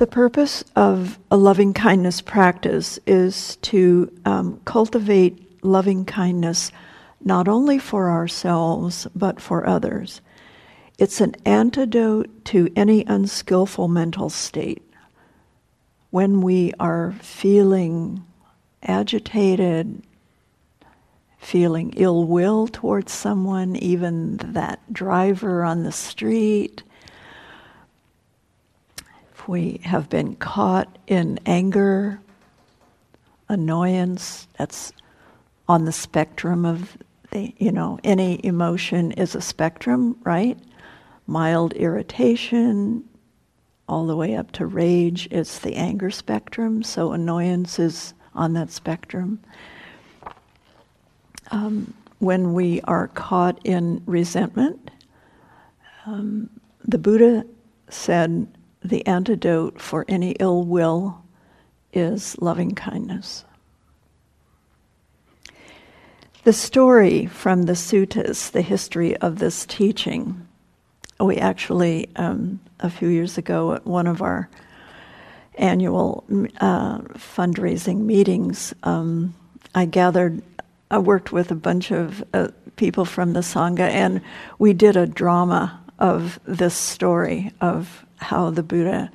The purpose of a loving kindness practice is to um, cultivate loving kindness not only for ourselves but for others. It's an antidote to any unskillful mental state. When we are feeling agitated, feeling ill will towards someone, even that driver on the street, we have been caught in anger, annoyance, that's on the spectrum of the, you know, any emotion is a spectrum, right? Mild irritation, all the way up to rage, it's the anger spectrum, so annoyance is on that spectrum. Um, when we are caught in resentment, um, the Buddha said the antidote for any ill will is loving kindness. The story from the suttas, the history of this teaching, we actually, um, a few years ago at one of our annual uh, fundraising meetings, um, I gathered, I worked with a bunch of uh, people from the Sangha, and we did a drama of this story of how the Buddha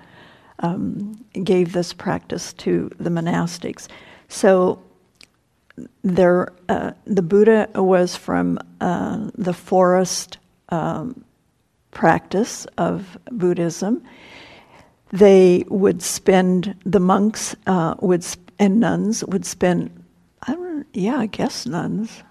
um, gave this practice to the monastics. So there, uh, the Buddha was from uh, the forest um, practice of Buddhism. They would spend the monks uh, would and nuns would spend. I don't. Yeah, I guess nuns.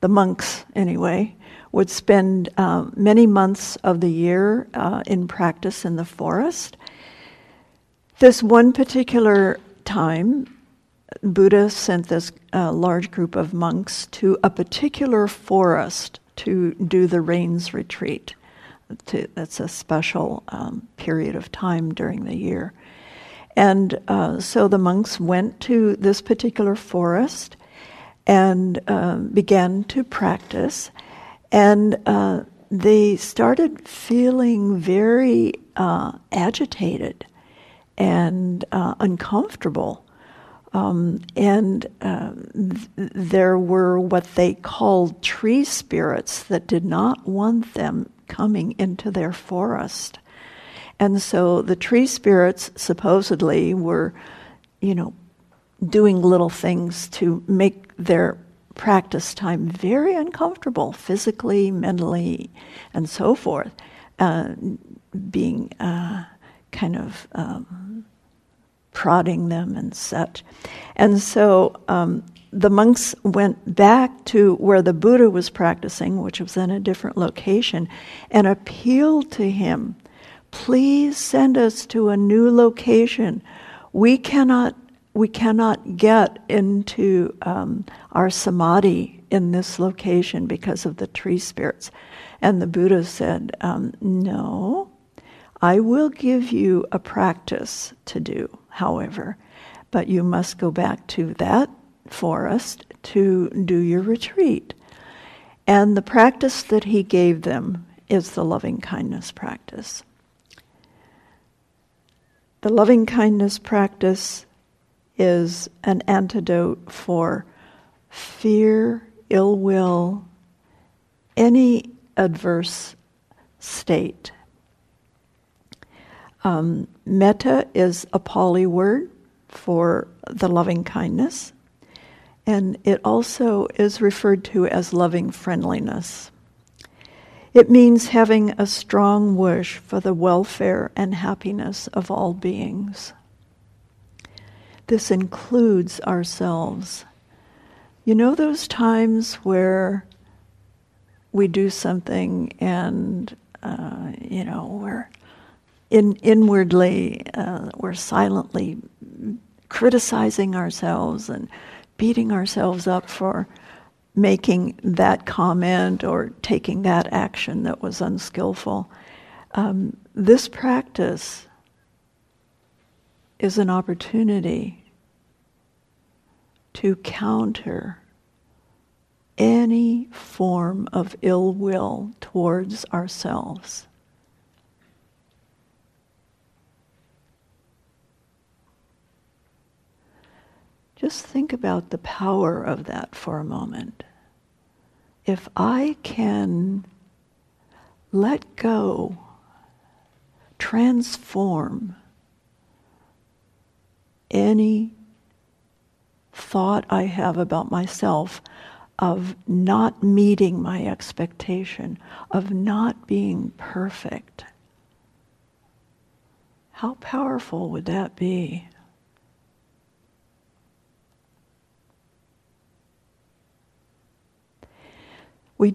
The monks, anyway, would spend uh, many months of the year uh, in practice in the forest. This one particular time, Buddha sent this uh, large group of monks to a particular forest to do the rains retreat. To, that's a special um, period of time during the year. And uh, so the monks went to this particular forest and uh, began to practice. And uh, they started feeling very uh, agitated and uh, uncomfortable. Um, and uh, th- there were what they called tree spirits that did not want them coming into their forest. And so the tree spirits supposedly were, you know, doing little things to make their practice time very uncomfortable, physically, mentally, and so forth, uh, being uh, kind of um, prodding them and such. And so um, the monks went back to where the Buddha was practicing, which was in a different location, and appealed to him please send us to a new location. We cannot we cannot get into um, our samadhi in this location because of the tree spirits. And the Buddha said, um, No, I will give you a practice to do, however, but you must go back to that forest to do your retreat. And the practice that he gave them is the loving kindness practice. The loving kindness practice is an antidote for fear, ill will, any adverse state. Um, metta is a Pali word for the loving kindness, and it also is referred to as loving friendliness. It means having a strong wish for the welfare and happiness of all beings. This includes ourselves. You know those times where we do something and, uh, you know, we're in, inwardly, uh, we're silently criticizing ourselves and beating ourselves up for making that comment or taking that action that was unskillful. Um, this practice is an opportunity to counter any form of ill will towards ourselves. Just think about the power of that for a moment. If I can let go, transform, any thought I have about myself of not meeting my expectation, of not being perfect. How powerful would that be? We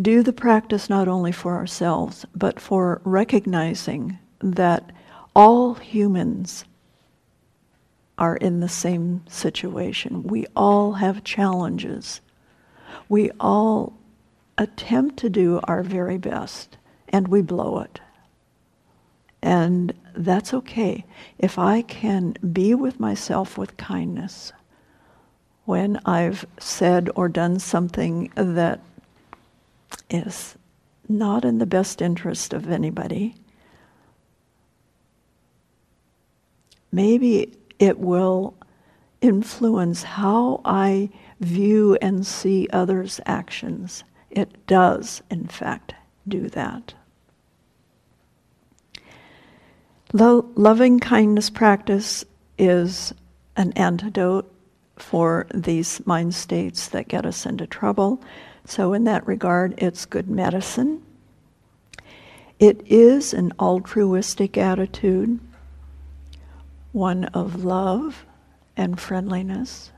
do the practice not only for ourselves, but for recognizing that all humans are in the same situation. We all have challenges. We all attempt to do our very best and we blow it. And that's okay. If I can be with myself with kindness when I've said or done something that is not in the best interest of anybody, maybe it will influence how I view and see others' actions. It does, in fact, do that. Lo- loving kindness practice is an antidote for these mind states that get us into trouble. So, in that regard, it's good medicine. It is an altruistic attitude, one of love and friendliness.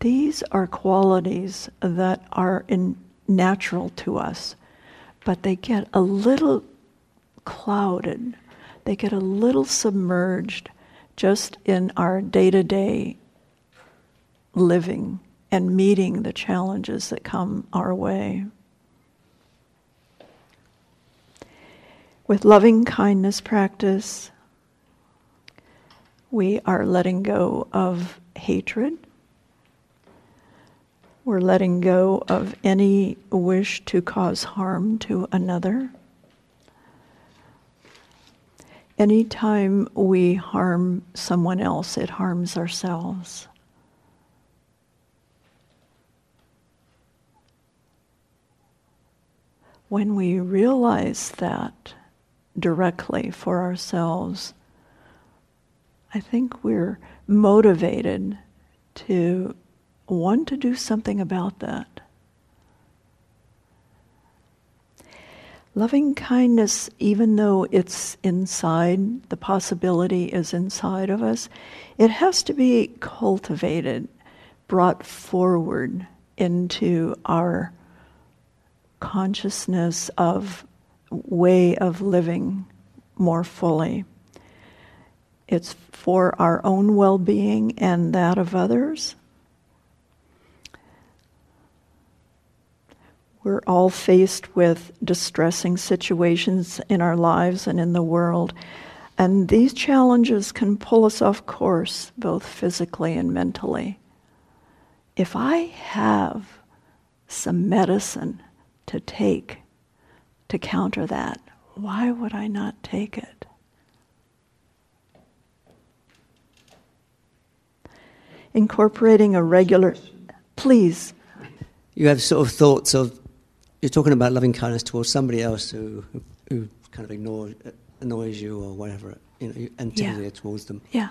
These are qualities that are in, natural to us, but they get a little clouded, they get a little submerged just in our day to day living and meeting the challenges that come our way. With loving kindness practice, we are letting go of hatred. We're letting go of any wish to cause harm to another. Anytime we harm someone else, it harms ourselves. When we realize that directly for ourselves, I think we're motivated to want to do something about that. Loving kindness, even though it's inside, the possibility is inside of us, it has to be cultivated, brought forward into our consciousness of way of living more fully. It's for our own well being and that of others. We're all faced with distressing situations in our lives and in the world. And these challenges can pull us off course, both physically and mentally. If I have some medicine to take to counter that, why would I not take it? Incorporating a regular. Please. You have sort of thoughts of you're talking about loving kindness towards somebody else who who kind of ignores annoys you or whatever, you know, antipathy yeah. towards them. Yeah.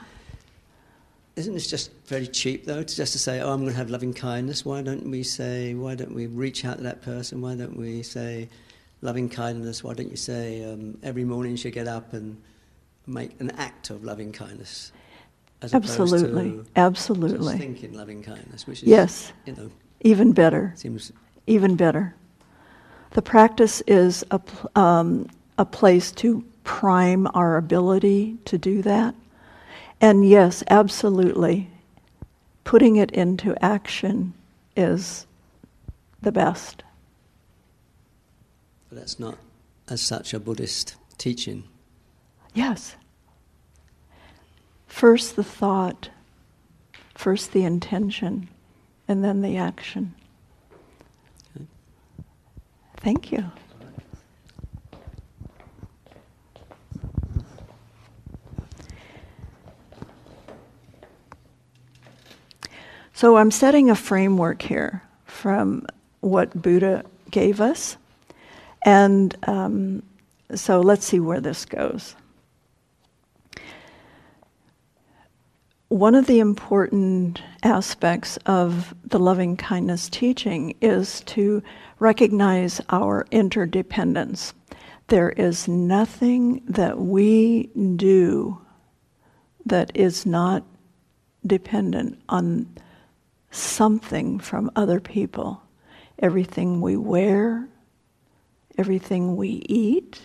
Isn't this just very cheap though? To just to say, oh, I'm going to have loving kindness. Why don't we say? Why don't we reach out to that person? Why don't we say loving kindness? Why don't you say um, every morning you should get up and make an act of loving kindness? Absolutely, absolutely. thinking loving kindness, which is yes, you know, even better. Seems even better. The practice is a um, a place to prime our ability to do that, and yes, absolutely, putting it into action is the best. But that's not, as such, a Buddhist teaching. Yes. First the thought, first the intention, and then the action. Thank you. So I'm setting a framework here from what Buddha gave us. And um, so let's see where this goes. One of the important aspects of the loving kindness teaching is to recognize our interdependence. There is nothing that we do that is not dependent on something from other people. Everything we wear, everything we eat,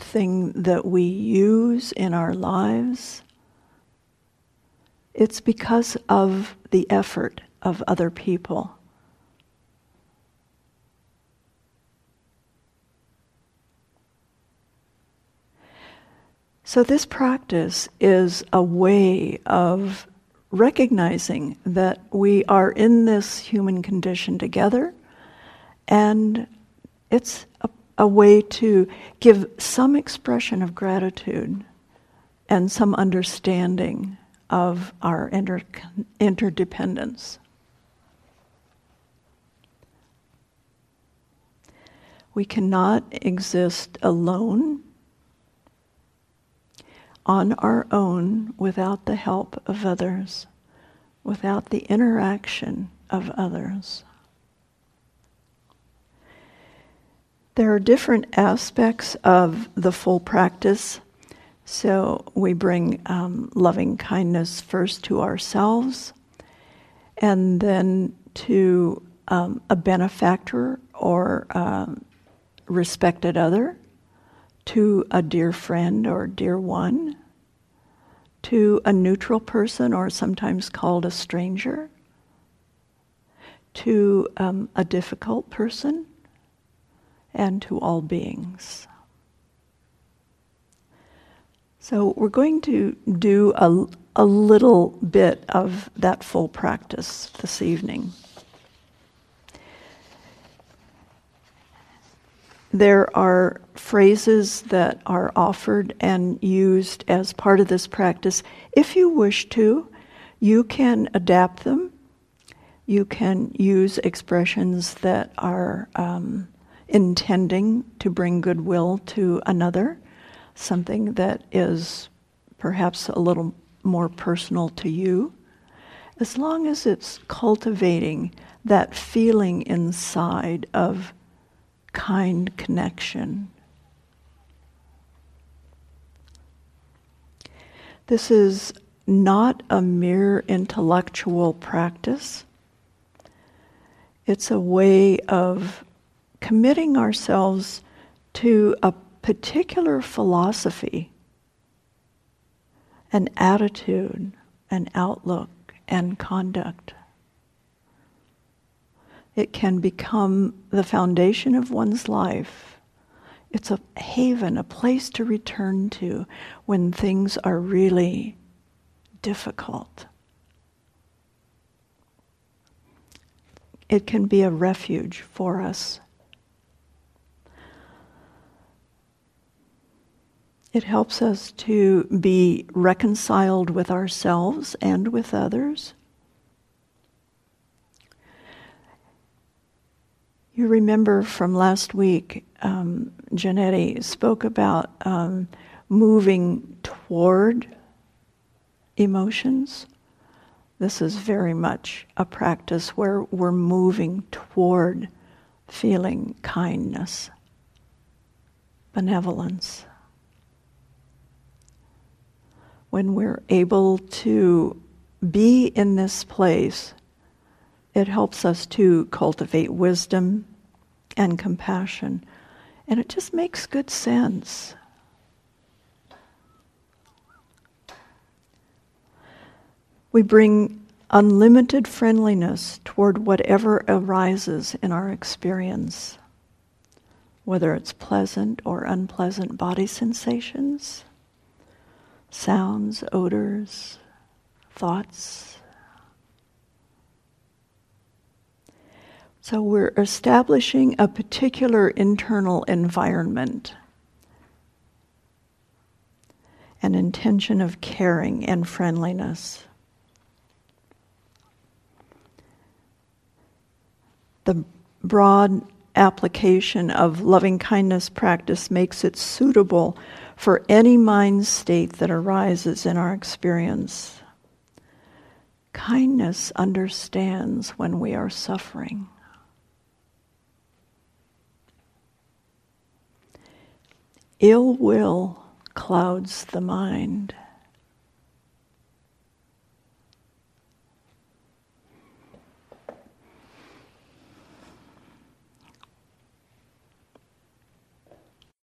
everything that we use in our lives, it's because of the effort of other people. So, this practice is a way of recognizing that we are in this human condition together, and it's a, a way to give some expression of gratitude and some understanding of our inter- interdependence. We cannot exist alone on our own without the help of others, without the interaction of others. There are different aspects of the full practice. So we bring um, loving kindness first to ourselves and then to um, a benefactor or um, respected other, to a dear friend or dear one, to a neutral person, or sometimes called a stranger, to um, a difficult person, and to all beings. So, we're going to do a, a little bit of that full practice this evening. There are phrases that are offered and used as part of this practice. If you wish to, you can adapt them. You can use expressions that are um, intending to bring goodwill to another, something that is perhaps a little more personal to you, as long as it's cultivating that feeling inside of kind connection. This is not a mere intellectual practice. It's a way of committing ourselves to a particular philosophy, an attitude, an outlook, and conduct. It can become the foundation of one's life. It's a haven, a place to return to when things are really difficult. It can be a refuge for us. It helps us to be reconciled with ourselves and with others. You remember from last week, um, Janetti spoke about um, moving toward emotions. This is very much a practice where we're moving toward feeling kindness, benevolence. When we're able to be in this place, it helps us to cultivate wisdom and compassion. And it just makes good sense. We bring unlimited friendliness toward whatever arises in our experience, whether it's pleasant or unpleasant body sensations, sounds, odors, thoughts. So we're establishing a particular internal environment. an intention of caring and friendliness. The broad application of loving kindness practice makes it suitable for any mind state that arises in our experience. Kindness understands when we are suffering. Ill will clouds the mind.